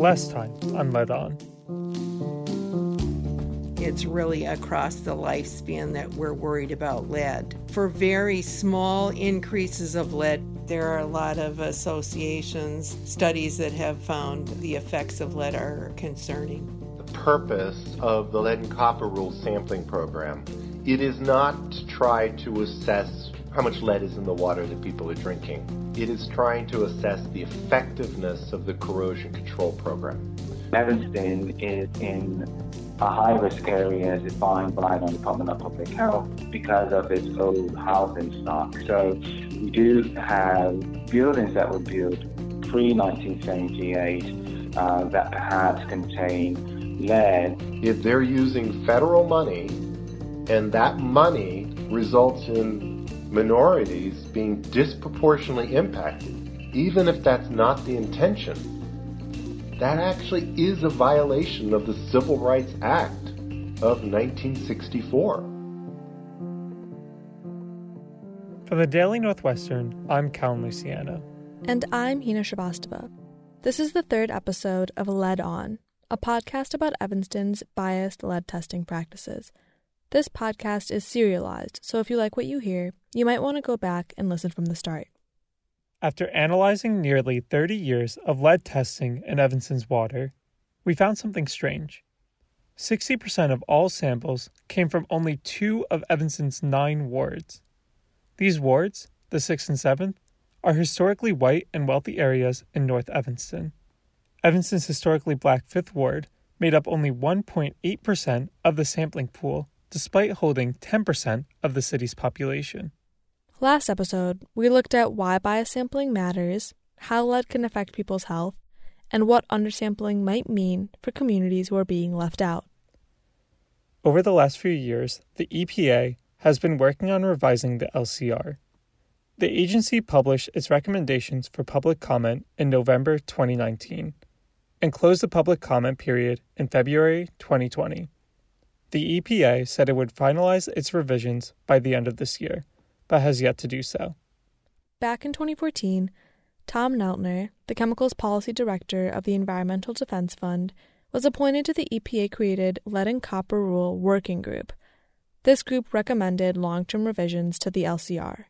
less time on lead on. It's really across the lifespan that we're worried about lead. For very small increases of lead, there are a lot of associations, studies that have found the effects of lead are concerning. The purpose of the lead and copper rule sampling program, it is not to try to assess how much lead is in the water that people are drinking. It is trying to assess the effectiveness of the corrosion control program. Evanston is in a high risk area as defined by the Department of Public Health because of its old housing stock. So we do have buildings that were built pre 1978 uh, that perhaps contain lead. If they're using federal money and that money results in minorities being disproportionately impacted, even if that's not the intention, that actually is a violation of the Civil Rights Act of 1964. From the Daily Northwestern, I'm Calum Luciano. And I'm Hina Shrivastava. This is the third episode of Lead On, a podcast about Evanston's biased lead testing practices. This podcast is serialized, so if you like what you hear, you might want to go back and listen from the start. After analyzing nearly 30 years of lead testing in Evanston's water, we found something strange. 60% of all samples came from only two of Evanston's nine wards. These wards, the 6th and 7th, are historically white and wealthy areas in North Evanston. Evanston's historically black 5th ward made up only 1.8% of the sampling pool, despite holding 10% of the city's population. Last episode, we looked at why bias sampling matters, how lead can affect people's health, and what undersampling might mean for communities who are being left out. Over the last few years, the EPA has been working on revising the LCR. The agency published its recommendations for public comment in November 2019 and closed the public comment period in February 2020. The EPA said it would finalize its revisions by the end of this year but has yet to do so. Back in 2014, Tom Neltner, the Chemicals Policy Director of the Environmental Defense Fund, was appointed to the EPA created Lead and Copper Rule Working Group. This group recommended long term revisions to the LCR.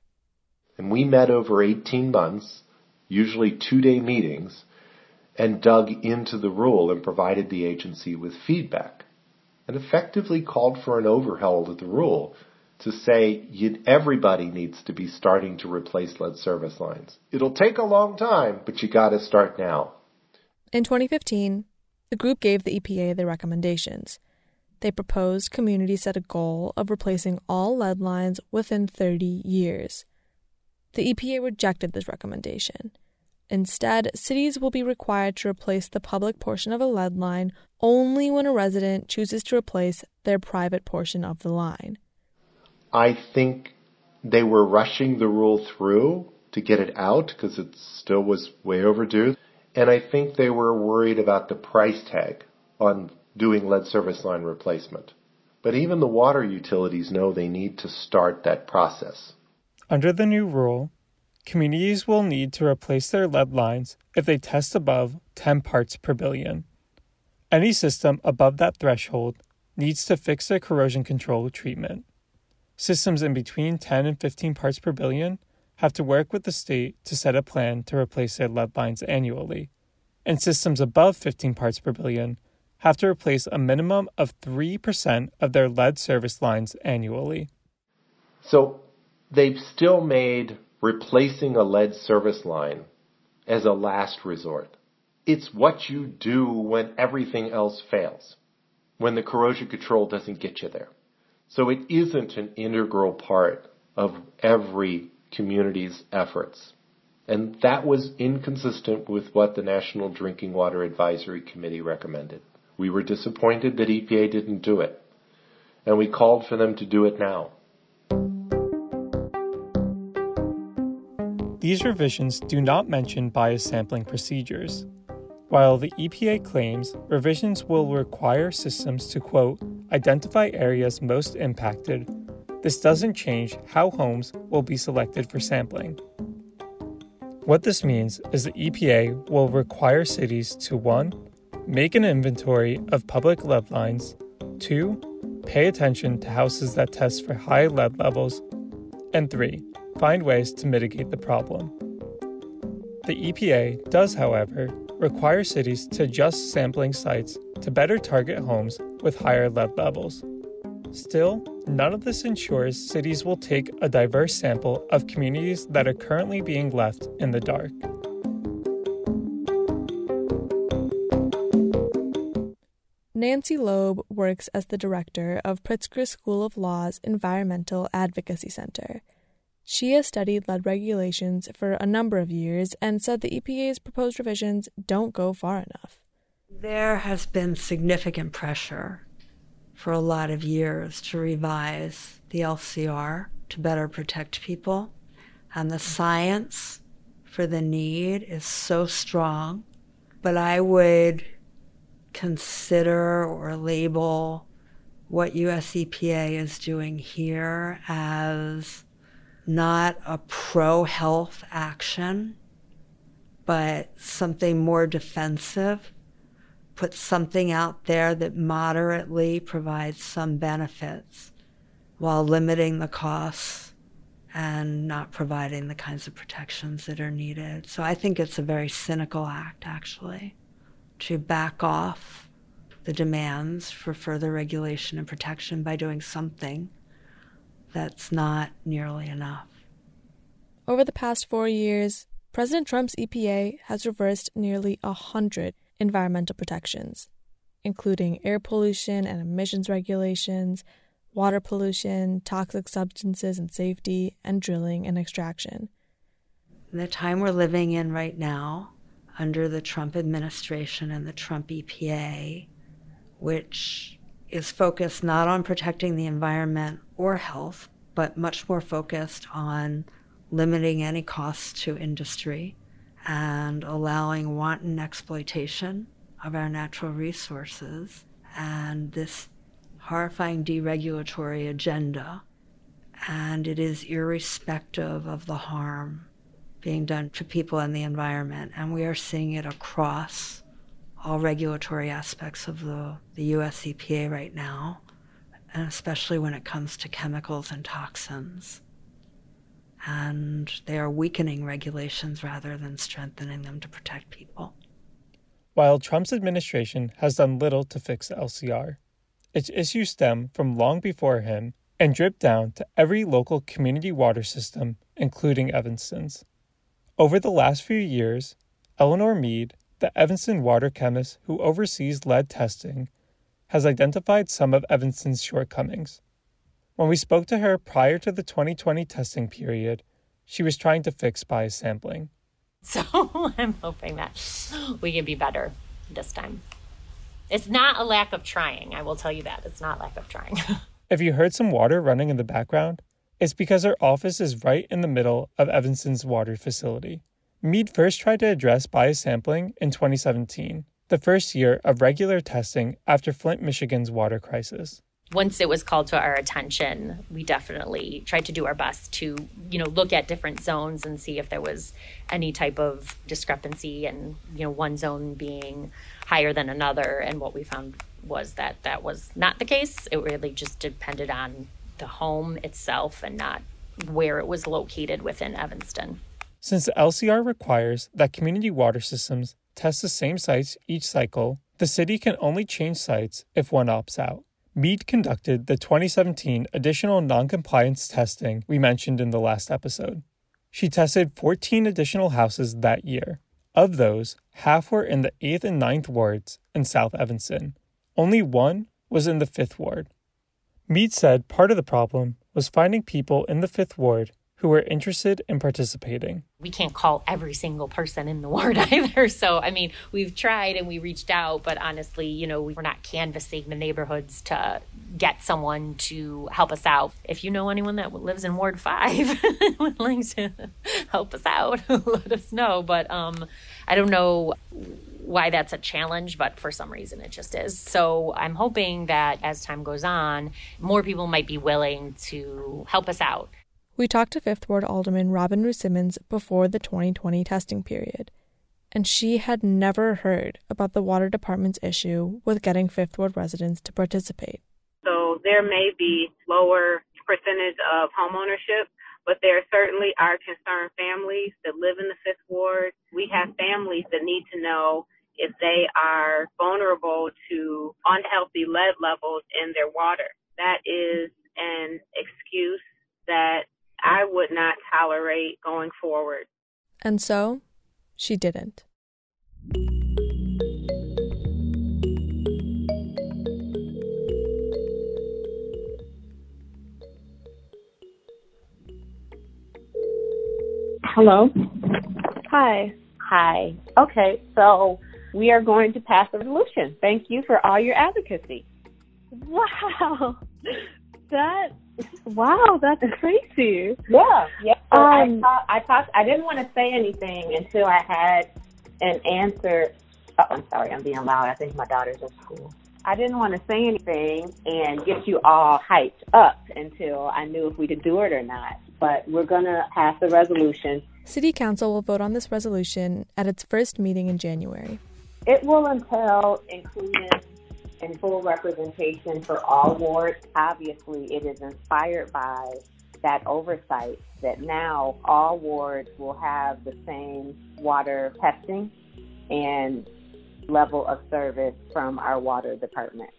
And we met over 18 months, usually two day meetings, and dug into the rule and provided the agency with feedback and effectively called for an overhaul of the rule to say everybody needs to be starting to replace lead service lines. It'll take a long time, but you got to start now. In 2015, the group gave the EPA their recommendations. They proposed communities set a goal of replacing all lead lines within 30 years. The EPA rejected this recommendation. Instead, cities will be required to replace the public portion of a lead line only when a resident chooses to replace their private portion of the line. I think they were rushing the rule through to get it out because it still was way overdue. And I think they were worried about the price tag on doing lead service line replacement. But even the water utilities know they need to start that process. Under the new rule, communities will need to replace their lead lines if they test above 10 parts per billion. Any system above that threshold needs to fix their corrosion control treatment. Systems in between 10 and 15 parts per billion have to work with the state to set a plan to replace their lead lines annually, and systems above 15 parts per billion have to replace a minimum of 3% of their lead service lines annually. So they've still made replacing a lead service line as a last resort. It's what you do when everything else fails, when the corrosion control doesn't get you there. So it isn't an integral part of every community's efforts. And that was inconsistent with what the National Drinking Water Advisory Committee recommended. We were disappointed that EPA didn't do it. And we called for them to do it now. These revisions do not mention bias sampling procedures. While the EPA claims revisions will require systems to, quote, identify areas most impacted, this doesn't change how homes will be selected for sampling. What this means is the EPA will require cities to 1. make an inventory of public lead lines. 2. Pay attention to houses that test for high lead levels. And 3. Find ways to mitigate the problem. The EPA does, however, require cities to adjust sampling sites to better target homes with higher lead levels. Still, none of this ensures cities will take a diverse sample of communities that are currently being left in the dark. Nancy Loeb works as the director of Pritzker School of Law's Environmental Advocacy Center. She has studied lead regulations for a number of years and said the EPA's proposed revisions don't go far enough. There has been significant pressure for a lot of years to revise the LCR to better protect people. And the science for the need is so strong. But I would consider or label what US EPA is doing here as not a pro health action, but something more defensive. Put something out there that moderately provides some benefits while limiting the costs and not providing the kinds of protections that are needed. So I think it's a very cynical act, actually, to back off the demands for further regulation and protection by doing something that's not nearly enough. Over the past four years, President Trump's EPA has reversed nearly a hundred environmental protections, including air pollution and emissions regulations, water pollution, toxic substances and safety, and drilling and extraction. the time we're living in right now, under the Trump administration and the Trump EPA, which is focused not on protecting the environment or health, but much more focused on limiting any costs to industry and allowing wanton exploitation of our natural resources and this horrifying deregulatory agenda. And it is irrespective of the harm being done to people and the environment. And we are seeing it across all regulatory aspects of the, the US EPA right now, and especially when it comes to chemicals and toxins. And they are weakening regulations rather than strengthening them to protect people. While Trump's administration has done little to fix the LCR, its issues stem from long before him and drip down to every local community water system, including Evanston's. Over the last few years, Eleanor Mead, the Evanston water chemist who oversees lead testing, has identified some of Evanston's shortcomings. When we spoke to her prior to the 2020 testing period, she was trying to fix bias sampling. So I'm hoping that we can be better this time. It's not a lack of trying, I will tell you that. It's not lack of trying. if you heard some water running in the background, it's because her office is right in the middle of Evanston's water facility. Mead first tried to address bias sampling in 2017, the first year of regular testing after Flint, Michigan's water crisis once it was called to our attention, we definitely tried to do our best to, you know, look at different zones and see if there was any type of discrepancy and, you know, one zone being higher than another. And what we found was that that was not the case. It really just depended on the home itself and not where it was located within Evanston. Since the LCR requires that community water systems test the same sites each cycle, the city can only change sites if one opts out. Mead conducted the 2017 additional noncompliance testing we mentioned in the last episode. She tested 14 additional houses that year. Of those, half were in the 8th and 9th wards in South Evanston. Only one was in the 5th ward. Mead said part of the problem was finding people in the 5th ward who were interested in participating. We can't call every single person in the ward either. So, I mean, we've tried and we reached out, but honestly, you know, we're not canvassing the neighborhoods to get someone to help us out. If you know anyone that lives in Ward 5 would like to help us out, let us know. But um, I don't know why that's a challenge, but for some reason it just is. So I'm hoping that as time goes on, more people might be willing to help us out. We talked to Fifth Ward Alderman Robin Rue Simmons before the 2020 testing period. and she had never heard about the water department's issue with getting Fifth Ward residents to participate. So there may be lower percentage of homeownership, but there certainly are concerned families that live in the Fifth Ward. We have families that need to know if they are vulnerable to unhealthy lead levels in their water. That is an excuse that I would not tolerate going forward. And so she didn't. Hello. Hi. Hi. Okay, so we are going to pass a resolution. Thank you for all your advocacy. Wow. That wow, that's crazy. Yeah, yeah. So Um, I, I talked. I didn't want to say anything until I had an answer. Oh, I'm sorry, I'm being loud. I think my daughter's in school. I didn't want to say anything and get you all hyped up until I knew if we could do it or not. But we're gonna pass the resolution. City Council will vote on this resolution at its first meeting in January. It will entail inclusion and full representation for all wards. Obviously, it is inspired by that oversight that now all wards will have the same water testing and level of service from our water department.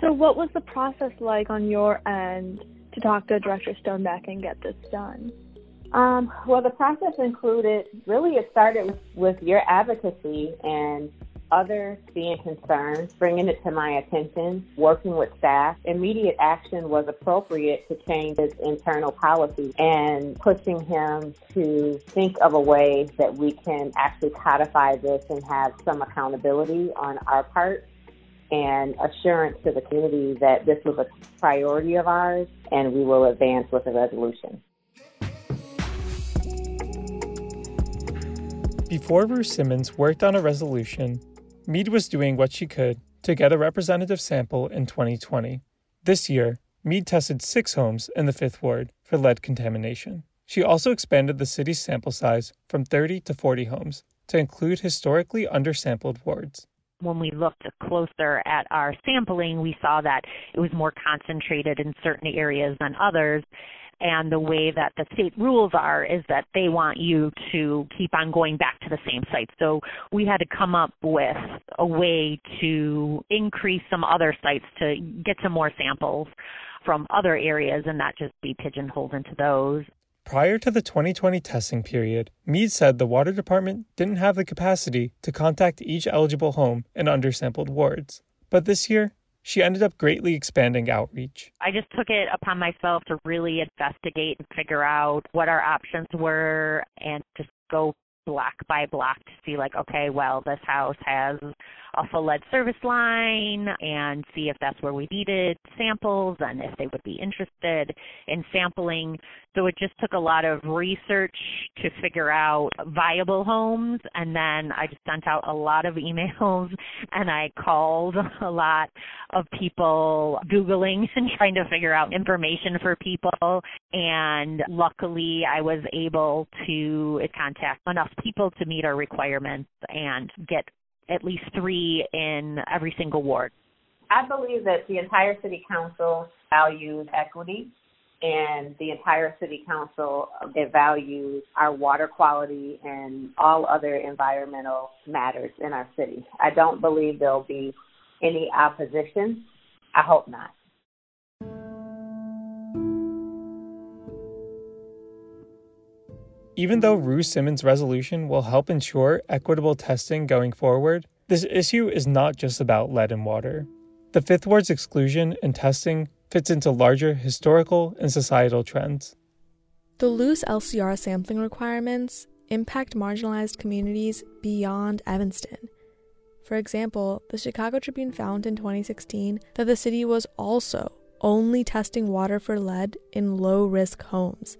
So what was the process like on your end to talk to Director Stoneback and get this done? Um, well, the process included really it started with, with your advocacy and others being concerned, bringing it to my attention, working with staff. Immediate action was appropriate to change his internal policy and pushing him to think of a way that we can actually codify this and have some accountability on our part and assurance to the community that this was a priority of ours and we will advance with a resolution. Before Rue Simmons worked on a resolution, Mead was doing what she could to get a representative sample in 2020. This year, Mead tested six homes in the Fifth Ward for lead contamination. She also expanded the city's sample size from 30 to 40 homes to include historically undersampled wards. When we looked closer at our sampling, we saw that it was more concentrated in certain areas than others. And the way that the state rules are is that they want you to keep on going back to the same site. So we had to come up with a way to increase some other sites to get some more samples from other areas and not just be pigeonholed into those. Prior to the 2020 testing period, Mead said the water department didn't have the capacity to contact each eligible home in undersampled wards. But this year, she ended up greatly expanding outreach. I just took it upon myself to really investigate and figure out what our options were and just go block by block to see like okay well this house has a full lead service line and see if that's where we needed samples and if they would be interested in sampling. So it just took a lot of research to figure out viable homes. And then I just sent out a lot of emails and I called a lot of people googling and trying to figure out information for people. And luckily I was able to contact enough people to meet our requirements and get at least three in every single ward. I believe that the entire city council values equity and the entire city council it values our water quality and all other environmental matters in our city. I don't believe there'll be any opposition. I hope not. Even though Rue Simmons' resolution will help ensure equitable testing going forward, this issue is not just about lead in water. The Fifth Ward's exclusion and testing fits into larger historical and societal trends. The loose LCR sampling requirements impact marginalized communities beyond Evanston. For example, the Chicago Tribune found in 2016 that the city was also only testing water for lead in low risk homes.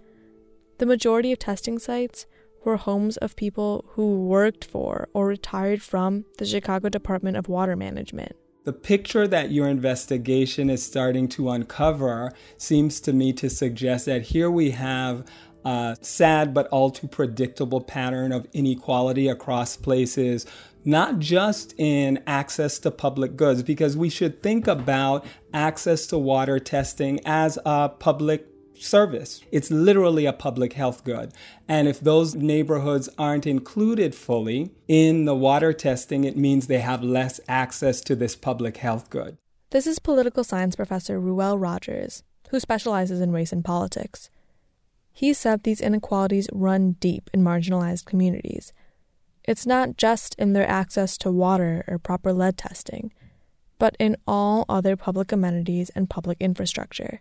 The majority of testing sites were homes of people who worked for or retired from the Chicago Department of Water Management. The picture that your investigation is starting to uncover seems to me to suggest that here we have a sad but all too predictable pattern of inequality across places, not just in access to public goods, because we should think about access to water testing as a public service. It's literally a public health good. And if those neighborhoods aren't included fully in the water testing, it means they have less access to this public health good. This is political science professor Reuel Rogers, who specializes in race and politics. He said these inequalities run deep in marginalized communities. It's not just in their access to water or proper lead testing, but in all other public amenities and public infrastructure.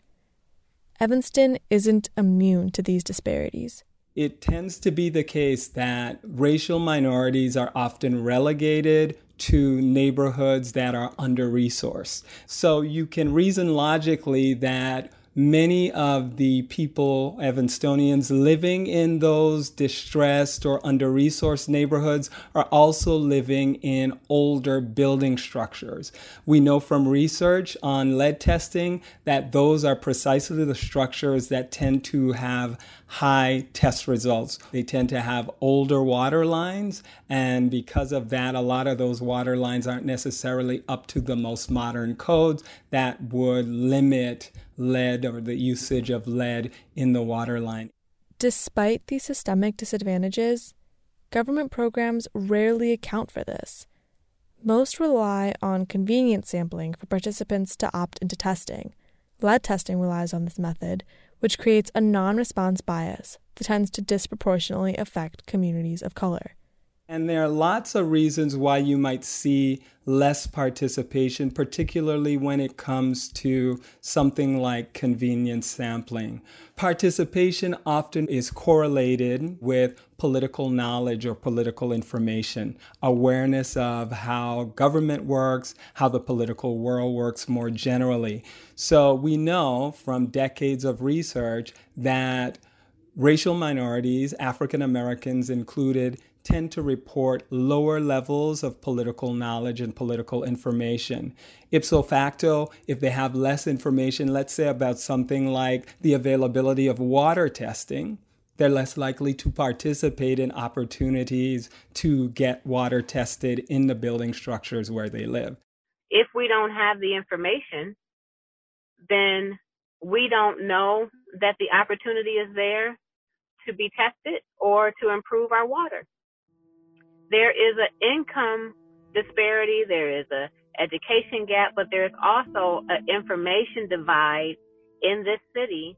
Evanston isn't immune to these disparities. It tends to be the case that racial minorities are often relegated to neighborhoods that are under resourced. So you can reason logically that many of the people, Evanstonians living in those distressed or under resourced neighborhoods, are also living in older building structures. We know from research on lead testing that those are precisely the structures that tend to have high test results. They tend to have older water lines, and because of that, a lot of those water lines aren't necessarily up to the most modern codes that would limit lead or the usage of lead in the water line. Despite these systemic disadvantages, government programs rarely account for this. Most rely on convenience sampling for participants to opt into testing. Lead testing relies on this method, which creates a non response bias that tends to disproportionately affect communities of color. And there are lots of reasons why you might see less participation, particularly when it comes to something like convenience sampling. Participation often is correlated with political knowledge or political information, awareness of how government works, how the political world works more generally. So we know from decades of research that racial minorities, African Americans included, tend to report lower levels of political knowledge and political information. Ipso facto, if they have less information, let's say about something like the availability of water testing, they're less likely to participate in opportunities to get water tested in the building structures where they live. If we don't have the information, then we don't know that the opportunity is there to be tested or to improve our water there is an income disparity, there is a education gap, but there's also an information divide in this city.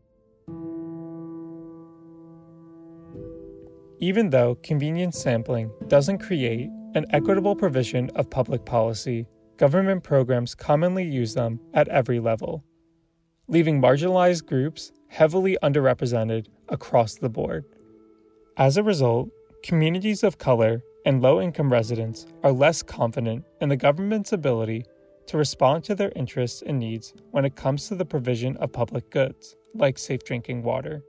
Even though convenience sampling doesn't create an equitable provision of public policy, government programs commonly use them at every level, leaving marginalized groups heavily underrepresented across the board. As a result, communities of color and low income residents are less confident in the government's ability to respond to their interests and needs when it comes to the provision of public goods, like safe drinking water.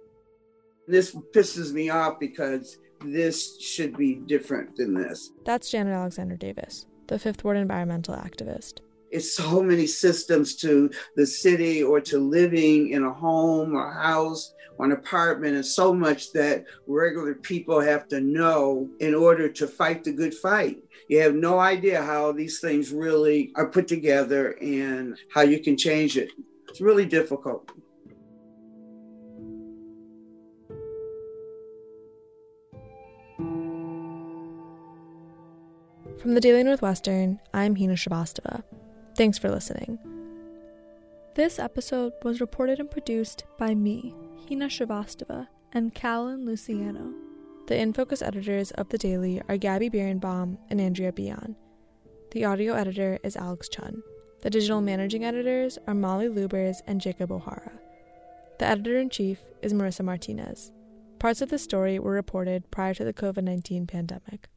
This pisses me off because this should be different than this. That's Janet Alexander Davis, the Fifth Ward environmental activist. It's so many systems to the city or to living in a home or house or an apartment, and so much that regular people have to know in order to fight the good fight. You have no idea how these things really are put together and how you can change it. It's really difficult. From the Daily Northwestern, I'm Hina Shrivastava. Thanks for listening. This episode was reported and produced by me, Hina Shrivastava, and Callan Luciano. The InFocus editors of The Daily are Gabby Birnbaum and Andrea Bian. The audio editor is Alex Chun. The digital managing editors are Molly Lubers and Jacob O'Hara. The editor in chief is Marissa Martinez. Parts of the story were reported prior to the COVID 19 pandemic.